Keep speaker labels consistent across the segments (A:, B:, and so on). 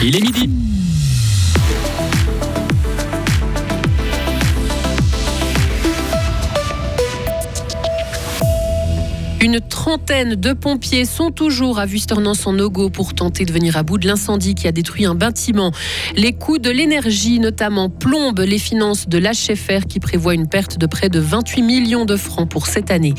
A: Il est midi.
B: Une trentaine de pompiers sont toujours à Vusternance en Nogo pour tenter de venir à bout de l'incendie qui a détruit un bâtiment. Les coûts de l'énergie, notamment, plombent les finances de l'HFR qui prévoit une perte de près de 28 millions de francs pour cette année.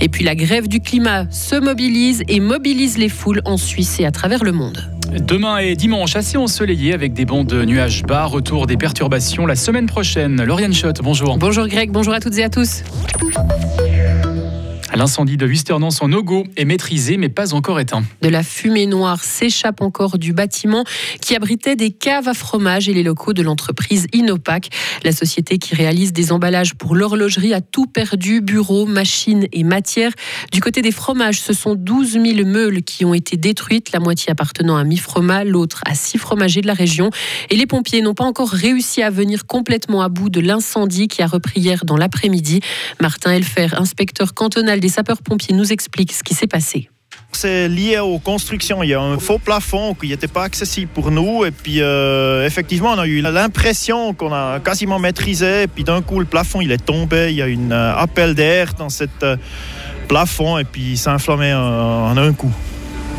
B: Et puis la grève du climat se mobilise et mobilise les foules en Suisse et à travers le monde.
A: Demain et dimanche, assez ensoleillé avec des bancs de nuages bas. Retour des perturbations la semaine prochaine. Lauriane Schott, bonjour.
B: Bonjour Greg, bonjour à toutes et à tous.
A: L'incendie de Wisternance en Ogo est maîtrisé mais pas encore éteint.
B: De la fumée noire s'échappe encore du bâtiment qui abritait des caves à fromage et les locaux de l'entreprise Inopac. La société qui réalise des emballages pour l'horlogerie a tout perdu, bureaux, machines et matières. Du côté des fromages, ce sont 12 000 meules qui ont été détruites, la moitié appartenant à Mifroma, l'autre à six fromagers de la région. Et les pompiers n'ont pas encore réussi à venir complètement à bout de l'incendie qui a repris hier dans l'après-midi. Martin Elfer, inspecteur cantonal les sapeurs-pompiers nous expliquent ce qui s'est passé.
C: C'est lié aux constructions. Il y a un faux plafond qui n'était pas accessible pour nous. Et puis, euh, effectivement, on a eu l'impression qu'on a quasiment maîtrisé. Et puis, d'un coup, le plafond, il est tombé. Il y a un euh, appel d'air dans ce euh, plafond. Et puis, il s'est enflammé en un coup.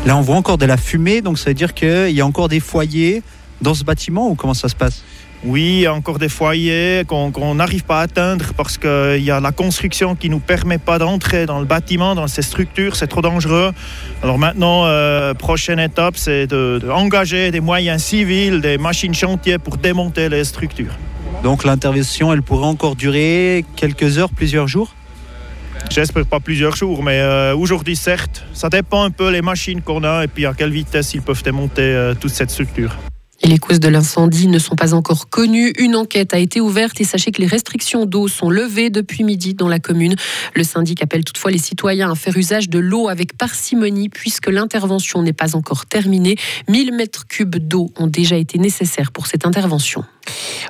D: Là, on voit encore de la fumée. Donc, ça veut dire qu'il y a encore des foyers dans ce bâtiment ou comment ça se passe?
C: Oui, il y a encore des foyers qu'on n'arrive pas à atteindre parce qu'il y a la construction qui ne nous permet pas d'entrer dans le bâtiment, dans ces structures, c'est trop dangereux. Alors maintenant, euh, prochaine étape, c'est d'engager des moyens civils, des machines chantiers pour démonter les structures.
D: Donc l'intervention, elle pourrait encore durer quelques heures, plusieurs jours?
C: J'espère pas plusieurs jours, mais euh, aujourd'hui certes. Ça dépend un peu les machines qu'on a et puis à quelle vitesse ils peuvent démonter euh, toute cette structure
B: les causes de l'incendie ne sont pas encore connues. Une enquête a été ouverte et sachez que les restrictions d'eau sont levées depuis midi dans la commune. Le syndic appelle toutefois les citoyens à faire usage de l'eau avec parcimonie puisque l'intervention n'est pas encore terminée. 1000 mètres cubes d'eau ont déjà été nécessaires pour cette intervention.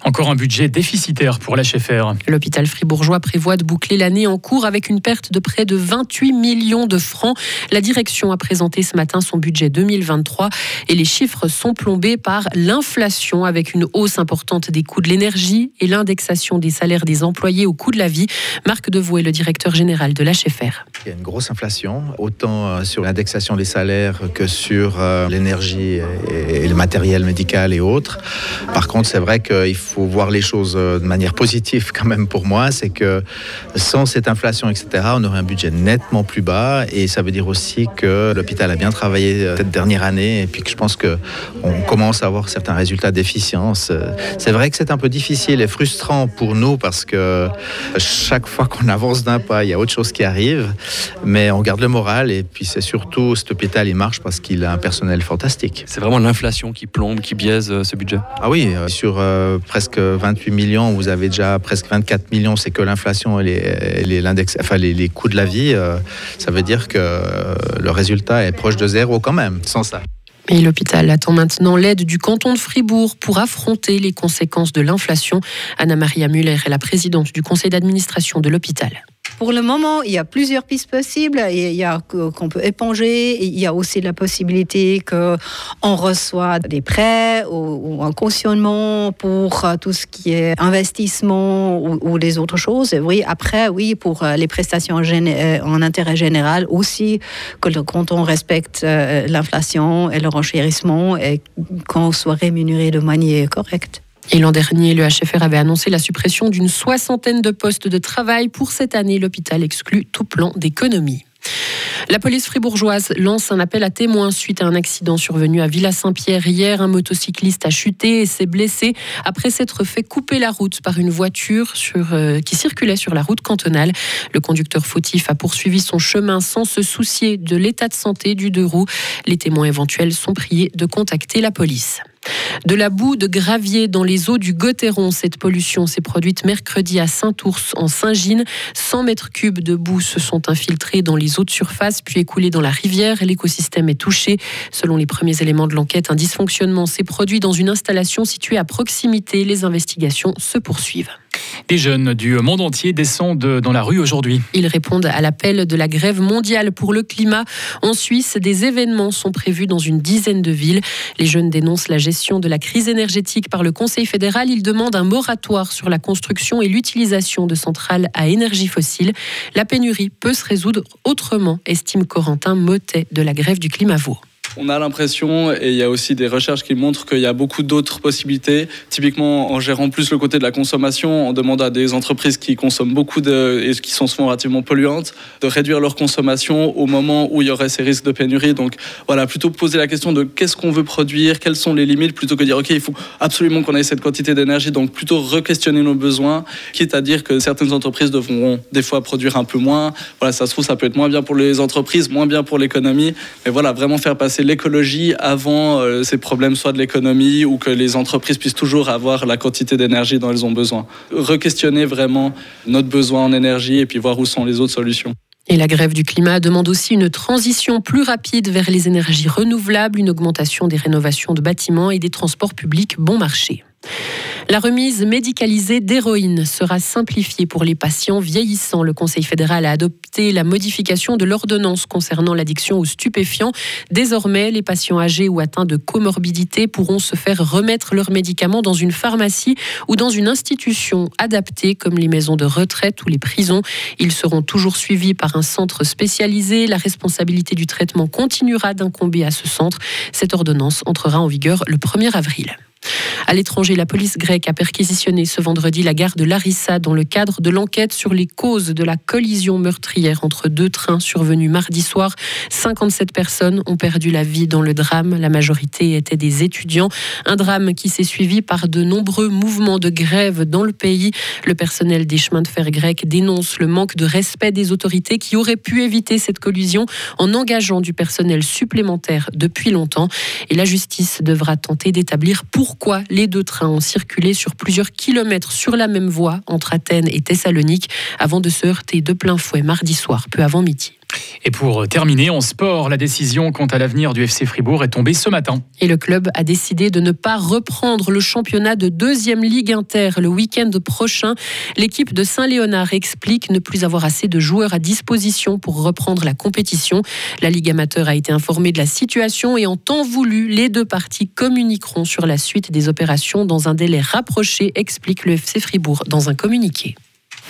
A: Encore un budget déficitaire pour l'HFR.
B: L'hôpital fribourgeois prévoit de boucler l'année en cours avec une perte de près de 28 millions de francs. La direction a présenté ce matin son budget 2023 et les chiffres sont plombés par l'inflation avec une hausse importante des coûts de l'énergie et l'indexation des salaires des employés au coût de la vie. Marc Devaux est le directeur général de l'HFR.
E: Il y a une grosse inflation, autant euh, sur l'indexation des salaires que sur euh, l'énergie et le matériel médical et autres. Par contre, c'est vrai que il faut voir les choses euh, de manière positive quand même pour moi, c'est que sans cette inflation, etc., on aurait un budget nettement plus bas et ça veut dire aussi que l'hôpital a bien travaillé euh, cette dernière année et puis que je pense qu'on commence à avoir certains résultats d'efficience. Euh, c'est vrai que c'est un peu difficile et frustrant pour nous parce que chaque fois qu'on avance d'un pas, il y a autre chose qui arrive, mais on garde le moral et puis c'est surtout cet hôpital, il marche parce qu'il a un personnel fantastique.
A: C'est vraiment l'inflation qui plombe, qui biaise ce budget?
E: Ah oui, sur euh, presque 28 millions, vous avez déjà presque 24 millions, c'est que l'inflation et, les, l'index, enfin les, coûts de la vie, euh, ça veut dire que euh, le résultat est proche de zéro quand même, sans ça.
B: Et l'hôpital attend maintenant l'aide du canton de Fribourg pour affronter les conséquences de l'inflation. Anna-Maria Muller est la présidente du conseil d'administration de l'hôpital.
F: Pour le moment, il y a plusieurs pistes possibles. Il y a qu'on peut éponger. Il y a aussi la possibilité qu'on reçoit des prêts ou, un cautionnement pour euh, tout ce qui est investissement ou, les autres choses. oui, après, oui, pour euh, les prestations euh, en intérêt général aussi, que le canton respecte l'inflation et le renchérissement et qu'on soit rémunéré de manière correcte.
B: Et l'an dernier, le HFR avait annoncé la suppression d'une soixantaine de postes de travail. Pour cette année, l'hôpital exclut tout plan d'économie. La police fribourgeoise lance un appel à témoins suite à un accident survenu à Villa-Saint-Pierre hier. Un motocycliste a chuté et s'est blessé après s'être fait couper la route par une voiture euh, qui circulait sur la route cantonale. Le conducteur fautif a poursuivi son chemin sans se soucier de l'état de santé du deux roues. Les témoins éventuels sont priés de contacter la police. De la boue de gravier dans les eaux du Gotteron. Cette pollution s'est produite mercredi à Saint-Ours, en Saint-Gine. 100 mètres cubes de boue se sont infiltrés dans les eaux de surface, puis écoulés dans la rivière. L'écosystème est touché. Selon les premiers éléments de l'enquête, un dysfonctionnement s'est produit dans une installation située à proximité. Les investigations se poursuivent.
A: Les jeunes du monde entier descendent dans la rue aujourd'hui.
B: Ils répondent à l'appel de la grève mondiale pour le climat. En Suisse, des événements sont prévus dans une dizaine de villes. Les jeunes dénoncent la gestion de la crise énergétique par le Conseil fédéral. Ils demandent un moratoire sur la construction et l'utilisation de centrales à énergie fossile. La pénurie peut se résoudre autrement, estime Corentin Motet de la grève du climat Vaud.
G: On a l'impression, et il y a aussi des recherches qui montrent qu'il y a beaucoup d'autres possibilités. Typiquement, en gérant plus le côté de la consommation, on demande à des entreprises qui consomment beaucoup et qui sont souvent relativement polluantes de réduire leur consommation au moment où il y aurait ces risques de pénurie. Donc voilà, plutôt poser la question de qu'est-ce qu'on veut produire, quelles sont les limites, plutôt que dire ok, il faut absolument qu'on ait cette quantité d'énergie. Donc plutôt re-questionner nos besoins, quitte à dire que certaines entreprises devront des fois produire un peu moins. Voilà, ça se trouve, ça peut être moins bien pour les entreprises, moins bien pour l'économie. Mais voilà, vraiment faire passer l'écologie avant euh, ces problèmes soit de l'économie ou que les entreprises puissent toujours avoir la quantité d'énergie dont elles ont besoin. Re-questionner vraiment notre besoin en énergie et puis voir où sont les autres solutions.
B: Et la grève du climat demande aussi une transition plus rapide vers les énergies renouvelables, une augmentation des rénovations de bâtiments et des transports publics bon marché. La remise médicalisée d'héroïne sera simplifiée pour les patients vieillissants. Le Conseil fédéral a adopté la modification de l'ordonnance concernant l'addiction aux stupéfiants. Désormais, les patients âgés ou atteints de comorbidité pourront se faire remettre leurs médicaments dans une pharmacie ou dans une institution adaptée comme les maisons de retraite ou les prisons. Ils seront toujours suivis par un centre spécialisé. La responsabilité du traitement continuera d'incomber à ce centre. Cette ordonnance entrera en vigueur le 1er avril. À l'étranger, la police grecque a perquisitionné ce vendredi la gare de Larissa dans le cadre de l'enquête sur les causes de la collision meurtrière entre deux trains survenus mardi soir. 57 personnes ont perdu la vie dans le drame. La majorité étaient des étudiants. Un drame qui s'est suivi par de nombreux mouvements de grève dans le pays. Le personnel des chemins de fer grecs dénonce le manque de respect des autorités qui auraient pu éviter cette collision en engageant du personnel supplémentaire depuis longtemps. Et la justice devra tenter d'établir pourquoi pourquoi les deux trains ont circulé sur plusieurs kilomètres sur la même voie entre Athènes et Thessalonique avant de se heurter de plein fouet mardi soir, peu avant midi.
A: Et pour terminer, en sport, la décision quant à l'avenir du FC Fribourg est tombée ce matin.
B: Et le club a décidé de ne pas reprendre le championnat de deuxième ligue inter le week-end prochain. L'équipe de Saint-Léonard explique ne plus avoir assez de joueurs à disposition pour reprendre la compétition. La Ligue amateur a été informée de la situation et en temps voulu, les deux parties communiqueront sur la suite des opérations dans un délai rapproché, explique le FC Fribourg dans un communiqué.